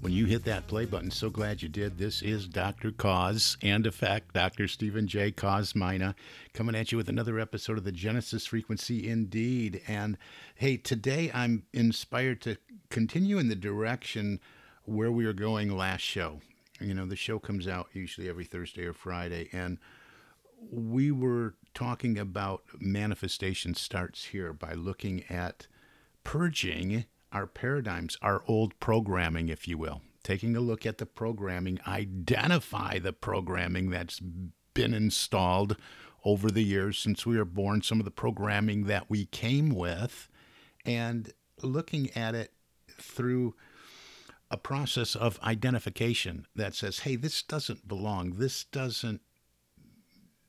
When you hit that play button, so glad you did. This is Dr. Cause and Effect, Dr. Stephen J. Kosmyna, coming at you with another episode of the Genesis Frequency Indeed. And hey, today I'm inspired to continue in the direction where we were going last show. You know, the show comes out usually every Thursday or Friday, and we were talking about manifestation starts here by looking at purging our paradigms, our old programming, if you will. Taking a look at the programming, identify the programming that's been installed over the years since we were born, some of the programming that we came with, and looking at it through a process of identification that says, hey, this doesn't belong. This doesn't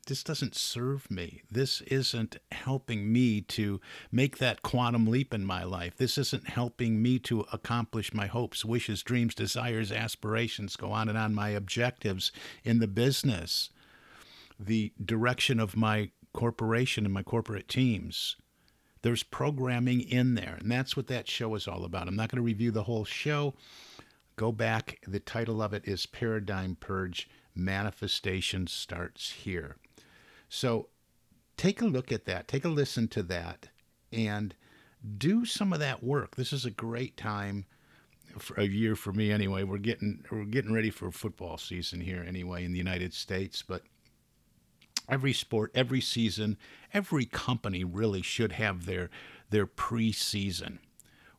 this doesn't serve me. This isn't helping me to make that quantum leap in my life. This isn't helping me to accomplish my hopes, wishes, dreams, desires, aspirations, go on and on, my objectives in the business, the direction of my corporation and my corporate teams. There's programming in there, and that's what that show is all about. I'm not going to review the whole show. Go back. The title of it is Paradigm Purge Manifestation Starts Here. So take a look at that, take a listen to that, and do some of that work. This is a great time for a year for me anyway. We're getting we're getting ready for football season here anyway in the United States, but every sport, every season, every company really should have their their preseason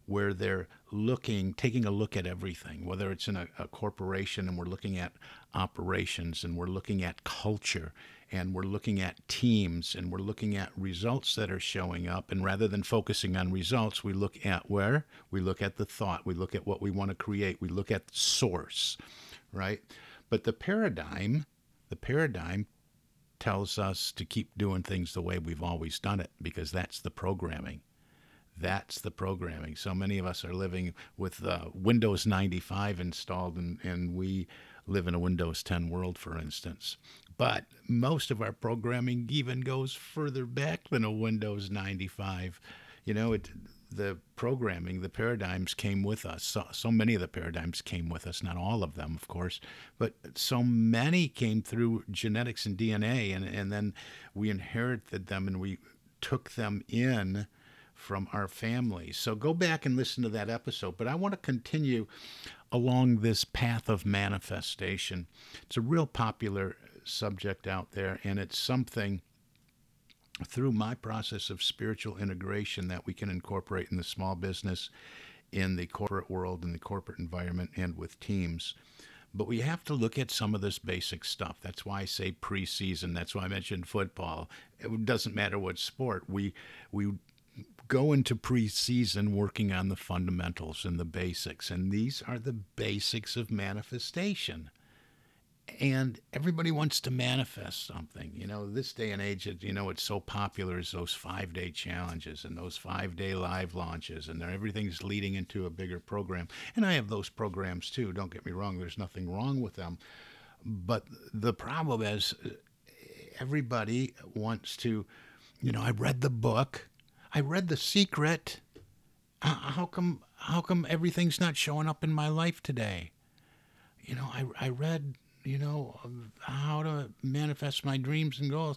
where they're looking, taking a look at everything, whether it's in a, a, corporation and we're looking at operations and we're looking at culture and we're looking at teams and we're looking at results that are showing up. And rather than focusing on results, we look at where? We look at the thought, we look at what we want to create, we look at source, right? But the paradigm, the paradigm tells us to keep doing things the way we've always done it because that's the programming. That's the programming. So many of us are living with uh, Windows 95 installed, and, and we live in a Windows 10 world, for instance. But most of our programming even goes further back than a Windows 95. You know, it, the programming, the paradigms came with us. So, so many of the paradigms came with us, not all of them, of course, but so many came through genetics and DNA, and, and then we inherited them and we took them in from our families. So go back and listen to that episode. But I want to continue along this path of manifestation. It's a real popular subject out there, and it's something through my process of spiritual integration that we can incorporate in the small business, in the corporate world, in the corporate environment, and with teams. But we have to look at some of this basic stuff. That's why I say preseason. That's why I mentioned football. It doesn't matter what sport. We we go into preseason working on the fundamentals and the basics. And these are the basics of manifestation. And everybody wants to manifest something. You know, this day and age, you know, it's so popular as those five day challenges and those five day live launches, and everything's leading into a bigger program. And I have those programs too. Don't get me wrong, there's nothing wrong with them. But the problem is, everybody wants to, you know, I read the book I read The Secret. How come how come everything's not showing up in my life today? You know, I I read you know how to manifest my dreams and goals.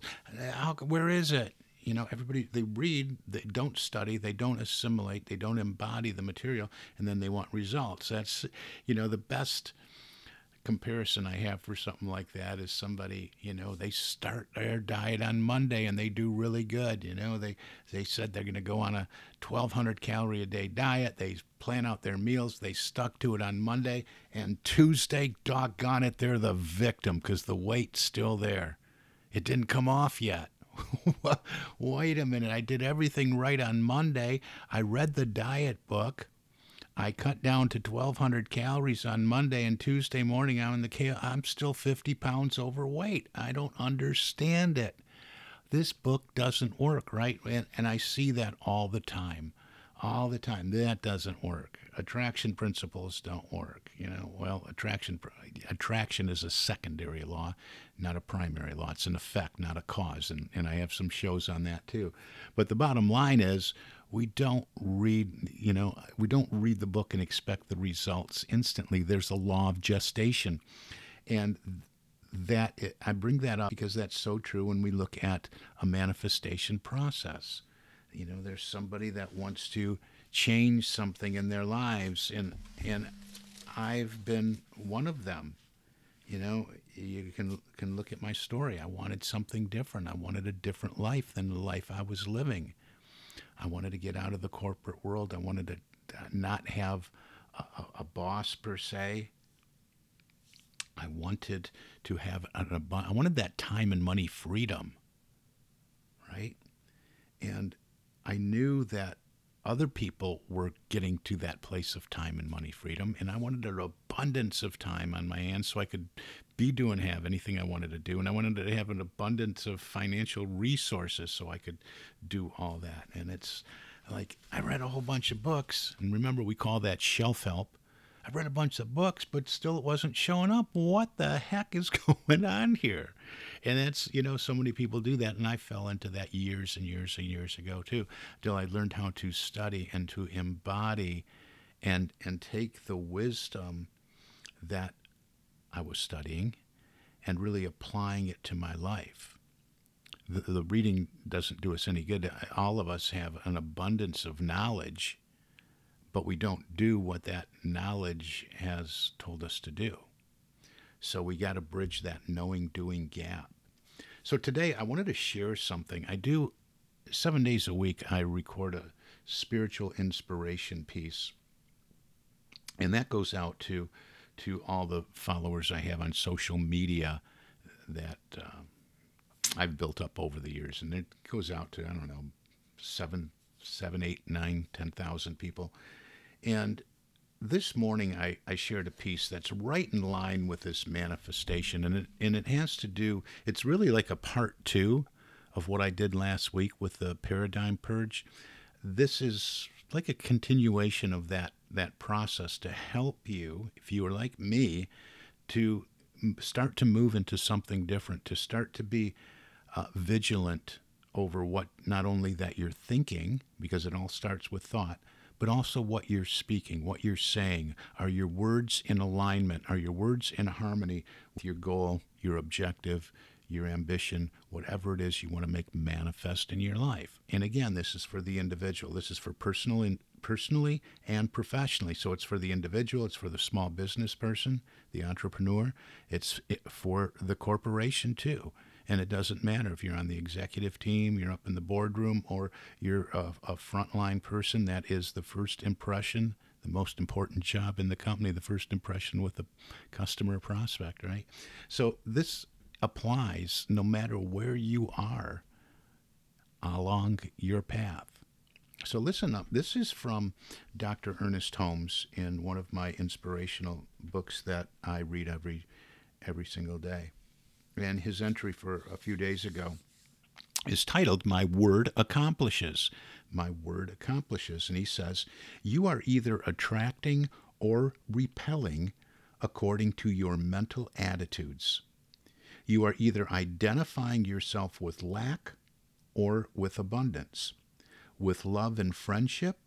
How where is it? You know, everybody they read, they don't study, they don't assimilate, they don't embody the material, and then they want results. That's you know the best comparison I have for something like that is somebody, you know, they start their diet on Monday and they do really good. You know, they they said they're going to go on a 1200 calorie a day diet. They plan out their meals. They stuck to it on Monday and Tuesday, doggone it, they're the victim because the weight's still there. It didn't come off yet. Wait a minute. I did everything right on Monday. I read the diet book. I cut down to 1,200 calories on Monday and Tuesday morning. I'm in the. I'm still 50 pounds overweight. I don't understand it. This book doesn't work, right? And, and I see that all the time, all the time. That doesn't work. Attraction principles don't work. You know, well, attraction attraction is a secondary law, not a primary law. It's an effect, not a cause. And and I have some shows on that too. But the bottom line is we don't read you know we don't read the book and expect the results instantly. There's a law of gestation. And that i bring that up because that's so true when we look at a manifestation process. You know there's somebody that wants to change something in their lives and and i've been one of them. You know you can can look at my story. I wanted something different. I wanted a different life than the life i was living I wanted to get out of the corporate world. I wanted to uh, not have a, a boss per se. I wanted to have an I wanted that time and money freedom, right? And I knew that other people were getting to that place of time and money freedom, and I wanted an abundance of time on my hands so I could be doing have anything I wanted to do, and I wanted to have an abundance of financial resources so I could do all that. And it's like I read a whole bunch of books, and remember we call that shelf help. I read a bunch of books, but still it wasn't showing up. What the heck is going on here? And that's, you know, so many people do that. And I fell into that years and years and years ago too, till I learned how to study and to embody and and take the wisdom that I was studying and really applying it to my life. The, the reading doesn't do us any good. All of us have an abundance of knowledge but we don't do what that knowledge has told us to do. So we got to bridge that knowing doing gap. So today I wanted to share something. I do seven days a week, I record a spiritual inspiration piece. And that goes out to to all the followers I have on social media that uh, I've built up over the years, and it goes out to I don't know seven, seven, eight, nine, ten thousand people, and this morning I, I shared a piece that's right in line with this manifestation, and it, and it has to do, it's really like a part two of what I did last week with the paradigm purge. This is like a continuation of that, that process to help you, if you are like me, to start to move into something different, to start to be uh, vigilant over what not only that you're thinking, because it all starts with thought, but also what you're speaking, what you're saying. Are your words in alignment? Are your words in harmony with your goal, your objective, your ambition, whatever it is you want to make manifest in your life? And again, this is for the individual. This is for personal in, personally and professionally. So it's for the individual, it's for the small business person, the entrepreneur, it's for the corporation too. And it doesn't matter if you're on the executive team, you're up in the boardroom, or you're a, a frontline person. That is the first impression, the most important job in the company, the first impression with the customer prospect, right? So this applies no matter where you are along your path. So listen up. This is from Dr. Ernest Holmes in one of my inspirational books that I read every every single day and his entry for a few days ago is titled My Word Accomplishes. My Word Accomplishes. And he says, You are either attracting or repelling according to your mental attitudes. You are either identifying yourself with lack or with abundance, with love and friendship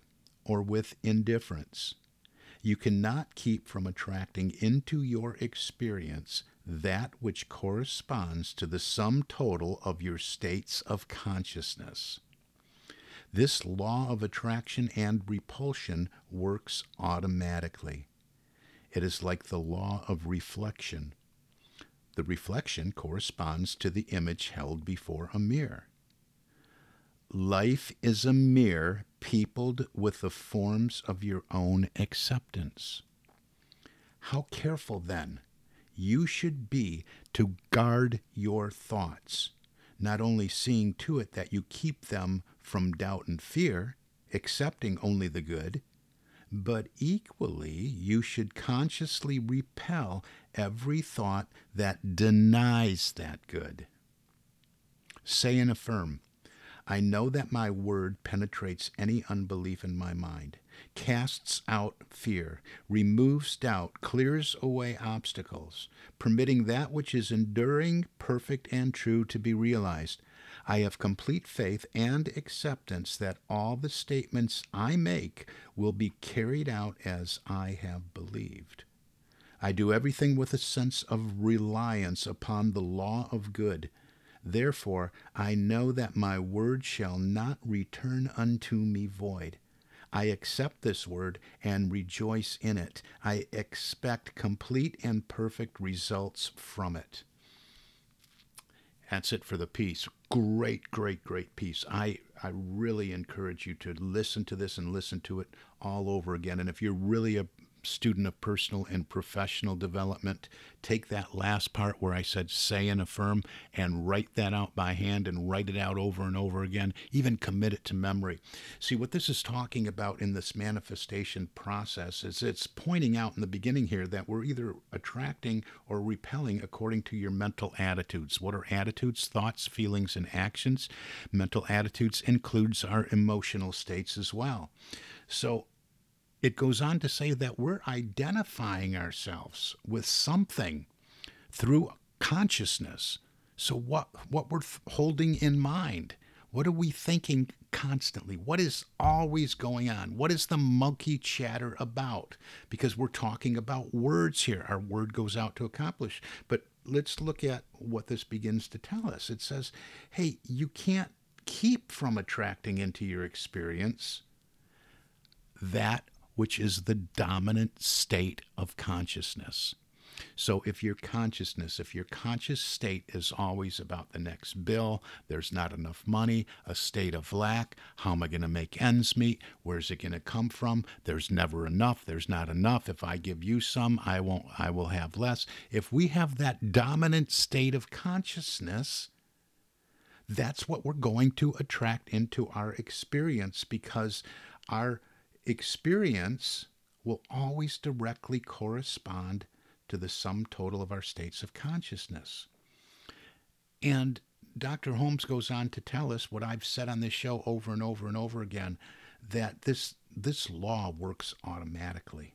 or with indifference. You cannot keep from attracting into your experience that which corresponds to the sum total of your states of consciousness. This law of attraction and repulsion works automatically. It is like the law of reflection. The reflection corresponds to the image held before a mirror. Life is a mirror peopled with the forms of your own acceptance. How careful, then, you should be to guard your thoughts, not only seeing to it that you keep them from doubt and fear, accepting only the good, but equally you should consciously repel every thought that denies that good. Say and affirm, I know that my word penetrates any unbelief in my mind, casts out fear, removes doubt, clears away obstacles, permitting that which is enduring, perfect, and true to be realized. I have complete faith and acceptance that all the statements I make will be carried out as I have believed. I do everything with a sense of reliance upon the law of good Therefore, I know that my word shall not return unto me void. I accept this word and rejoice in it. I expect complete and perfect results from it. That's it for the piece. Great, great, great piece. I, I really encourage you to listen to this and listen to it all over again. And if you're really a student of personal and professional development, take that last part where I said say and affirm and write that out by hand and write it out over and over again, even commit it to memory. See, what this is talking about in this manifestation process is it's pointing out in the beginning here that we're either attracting or repelling according to your mental attitudes. What are attitudes? Thoughts, feelings, and actions. Mental attitudes includes our emotional states as well. So it goes on to say that we're identifying ourselves with something through consciousness. So what what we're holding in mind, what are we thinking constantly? What is always going on? What is the monkey chatter about? Because we're talking about words here. Our word goes out to accomplish. But let's look at what this begins to tell us. It says, "Hey, you can't keep from attracting into your experience that which is the dominant state of consciousness. So, if your consciousness, if your conscious state is always about the next bill, there's not enough money, a state of lack, how am I going to make ends meet? Where's it going to come from? There's never enough, there's not enough. If I give you some, I won't I will have less. If we have that dominant state of consciousness, that's what we're going to attract into our experience because our experience will always directly correspond to the sum total of our states of consciousness. And Dr. Holmes goes on to tell us what I've said on this show over and over and over again that this this law works automatically.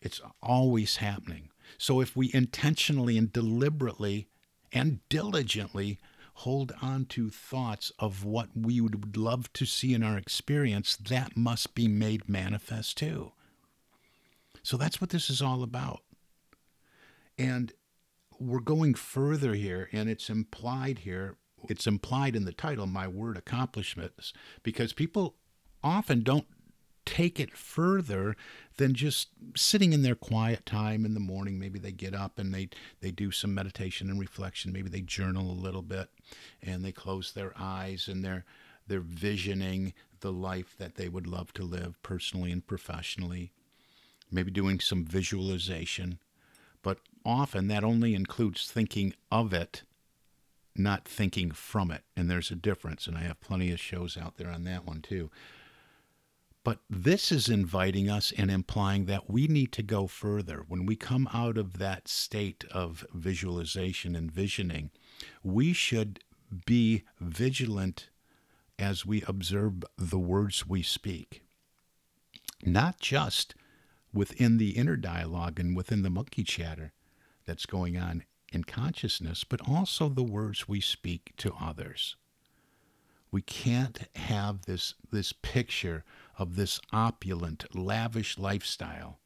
It's always happening. So if we intentionally and deliberately and diligently hold on to thoughts of what we would love to see in our experience, that must be made manifest too. So that's what this is all about. And we're going further here, and it's implied here, it's implied in the title, My Word Accomplishments, because people often don't take it further than just sitting in their quiet time in the morning. Maybe they get up and they, they do some meditation and reflection. Maybe they journal a little bit and they close their eyes and they're, they're visioning the life that they would love to live personally and professionally. Maybe doing some visualization. But often that only includes thinking of it, not thinking from it. And there's a difference. And I have plenty of shows out there on that one too. But this is inviting us and implying that we need to go further. When we come out of that state of visualization and visioning, we should be vigilant as we observe the words we speak. Not just within the inner dialogue and within the monkey chatter that's going on in consciousness, but also the words we speak to others. We can't have this, this picture of this opulent, lavish lifestyle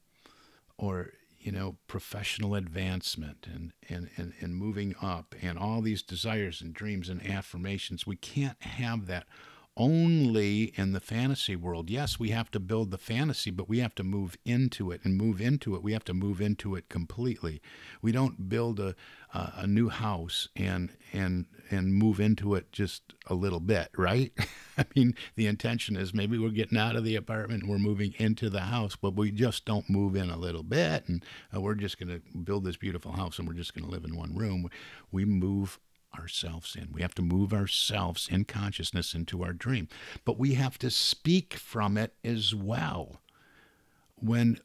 or, you know, professional advancement and, and, and, and moving up and all these desires and dreams and affirmations. We can't have that only in the fantasy world. Yes, we have to build the fantasy, but we have to move into it and move into it. We have to move into it completely. We don't build a a, a new house and and and move into it just a little bit, right? I mean, the intention is maybe we're getting out of the apartment and we're moving into the house, but we just don't move in a little bit and uh, we're just going to build this beautiful house and we're just going to live in one room. We move ourselves in. We have to move ourselves in consciousness into our dream. But we have to speak from it as well. When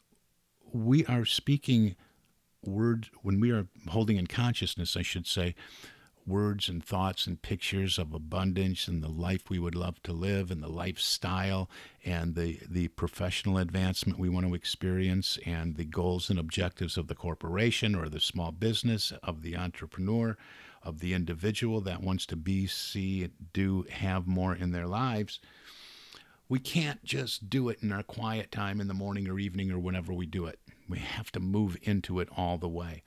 we are speaking words, when we are holding in consciousness, I should say, words and thoughts and pictures of abundance and the life we would love to live and the lifestyle and the, the professional advancement we want to experience and the goals and objectives of the corporation or the small business of the entrepreneur of the individual that wants to be, see, do, have more in their lives, we can't just do it in our quiet time in the morning or evening or whenever we do it. We have to move into it all the way.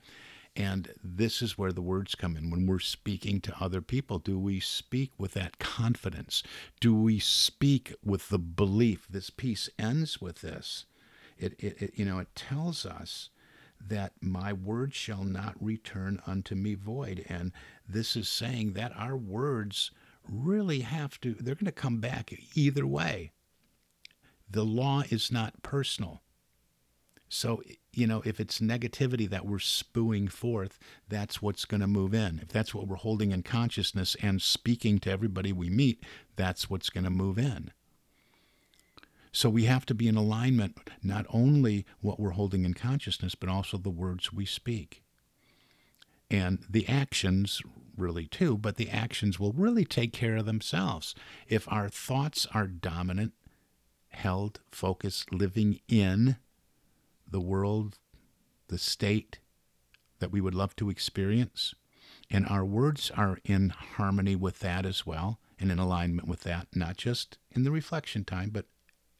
And this is where the words come in. When we're speaking to other people, do we speak with that confidence? Do we speak with the belief? This piece ends with this. It, it, it you know, it tells us that my word shall not return unto me void. And this is saying that our words really have to, they're going to come back either way. The law is not personal. So, you know, if it's negativity that we're spewing forth, that's what's going to move in. If that's what we're holding in consciousness and speaking to everybody we meet, that's what's going to move in. So we have to be in alignment, not only what we're holding in consciousness, but also the words we speak. And the actions, really, too, but the actions will really take care of themselves. If our thoughts are dominant, held, focused, living in the world, the state that we would love to experience, and our words are in harmony with that as well and in alignment with that, not just in the reflection time, but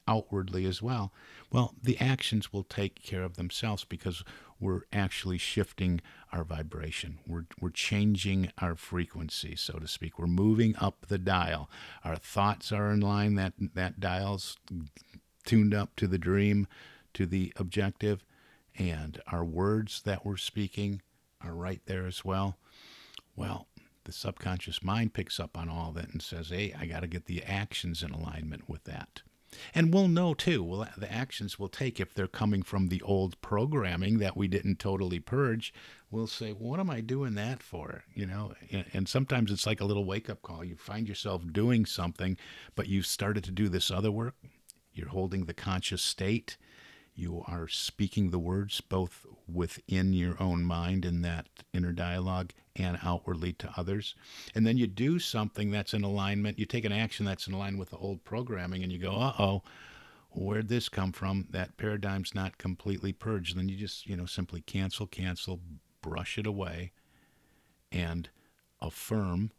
outwardly as well, well, the actions will take care of themselves because we're actually shifting our vibration. We're, we're changing our frequency, so to speak. We're moving up the dial. Our thoughts are in line, that, that dial's tuned up to the dream, to the objective, and our words that we're speaking are right there as well. Well, the subconscious mind picks up on all that and says, hey, I got to get the actions in alignment with that. And we'll know too, well, the actions we'll take if they're coming from the old programming that we didn't totally purge. We'll say, what am I doing that for? You know, and sometimes it's like a little wake up call. You find yourself doing something, but you've started to do this other work. You're holding the conscious state you are speaking the words both within your own mind in that inner dialogue and outwardly to others. And then you do something that's in alignment. You take an action that's in line with the old programming and you go, uh oh, where'd this come from? That paradigm's not completely purged. And then you just, you know, simply cancel, cancel, brush it away, and affirm,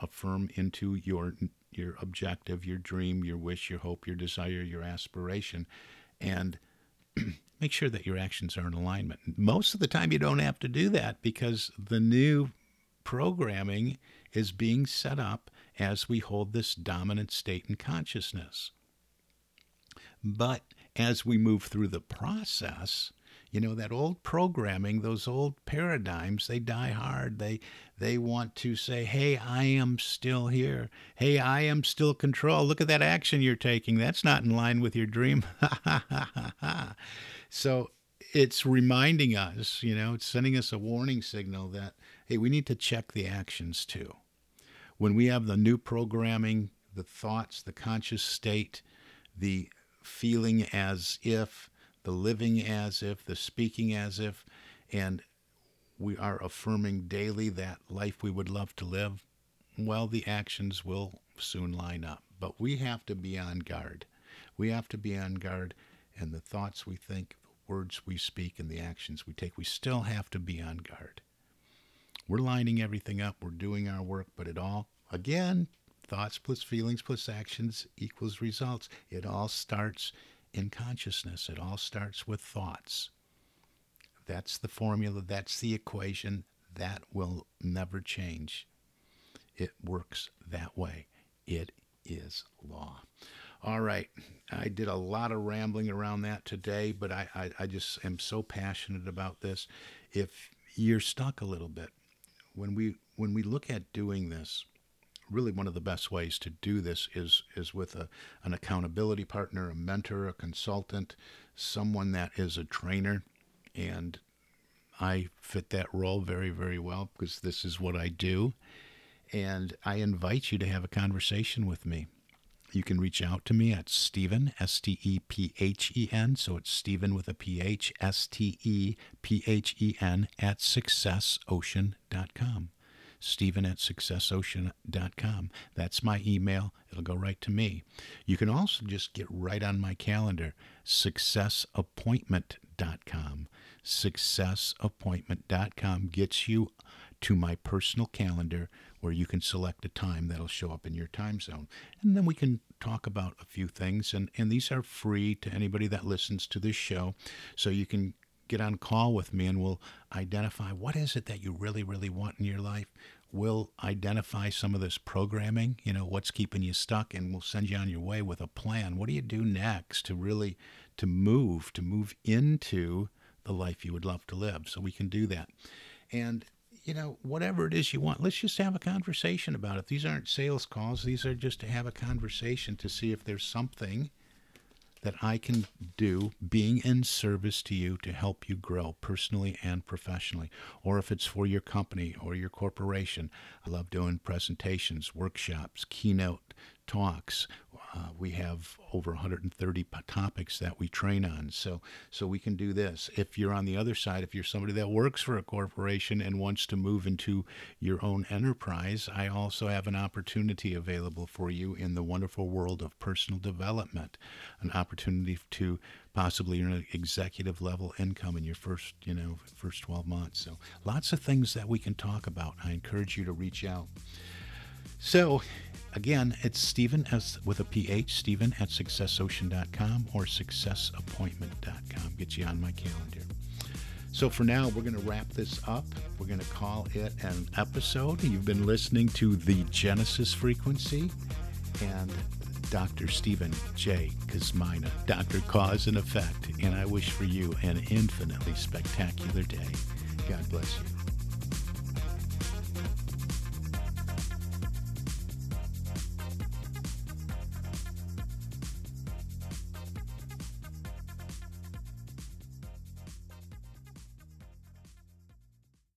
affirm into your your objective, your dream, your wish, your hope, your desire, your aspiration. And make sure that your actions are in alignment. Most of the time, you don't have to do that because the new programming is being set up as we hold this dominant state in consciousness. But as we move through the process, you know that old programming those old paradigms they die hard. They they want to say hey i am still here. Hey i am still control. Look at that action you're taking. That's not in line with your dream. So it's reminding us you know it's sending us a warning signal that hey we need to check the actions too. When we have the new programming the thoughts the conscious state the feeling as if the living as if, the speaking as if, and we are affirming daily that life we would love to live, well, the actions will soon line up. But we have to be on guard. We have to be on guard, and the thoughts we think, the words we speak, and the actions we take, we still have to be on guard. We're lining everything up, we're doing our work, but it all, again, thoughts plus feelings plus actions equals results. It all starts in consciousness. It all starts with thoughts. That's the formula, that's the equation. That will never change. It works that way. It is law. All right. I did a lot of rambling around that today, but I, I, I just am so passionate about this. If you're stuck a little bit, when we when we look at doing this, really one of the best ways to do this is is with a, an accountability partner, a mentor, a consultant, someone that is a trainer, and I fit that role very very well because this is what I do, and I invite you to have a conversation with me. You can reach out to me at Stephen, S T E P H E N. So it's Stephen with a P H, S T E P H E N, at successocean.com. Stephen at successocean.com. That's my email. It'll go right to me. You can also just get right on my calendar, successappointment.com. Successappointment.com gets you to my personal calendar where you can select a time that'll show up in your time zone. And then we can talk about a few things. And, and these are free to anybody that listens to this show. So you can get on call with me and we'll identify what is it that you really, really want in your life. We'll identify some of this programming, you know, what's keeping you stuck, and we'll send you on your way with a plan. What do you do next to really to move, to move into the life you would love to live? So we can do that. And you know, whatever it is you want, let's just have a conversation about it. These aren't sales calls. These are just to have a conversation to see if there's something that I can do being in service to you to help you grow personally and professionally, or if it's for your company or your corporation. I love doing presentations, workshops, keynote talks. Uh, we have over 130 topics that we train on. So, so we can do this. If you're on the other side, if you're somebody that works for a corporation and wants to move into your own enterprise, I also have an opportunity available for you in the wonderful world of personal development, an opportunity to possibly earn an executive level income in your first, you know, first 12 months. So, lots of things that we can talk about. I encourage you to reach out. So, again, it's Stephen as with a PH, Stephen at successocean.com or successappointment.com. Get you on my calendar. So for now, we're going to wrap this up. We're going to call it an episode. You've been listening to the Genesis frequency and Dr. Stephen J. Kosmyna, Dr. Cause and Effect. And I wish for you an infinitely spectacular day. God bless you.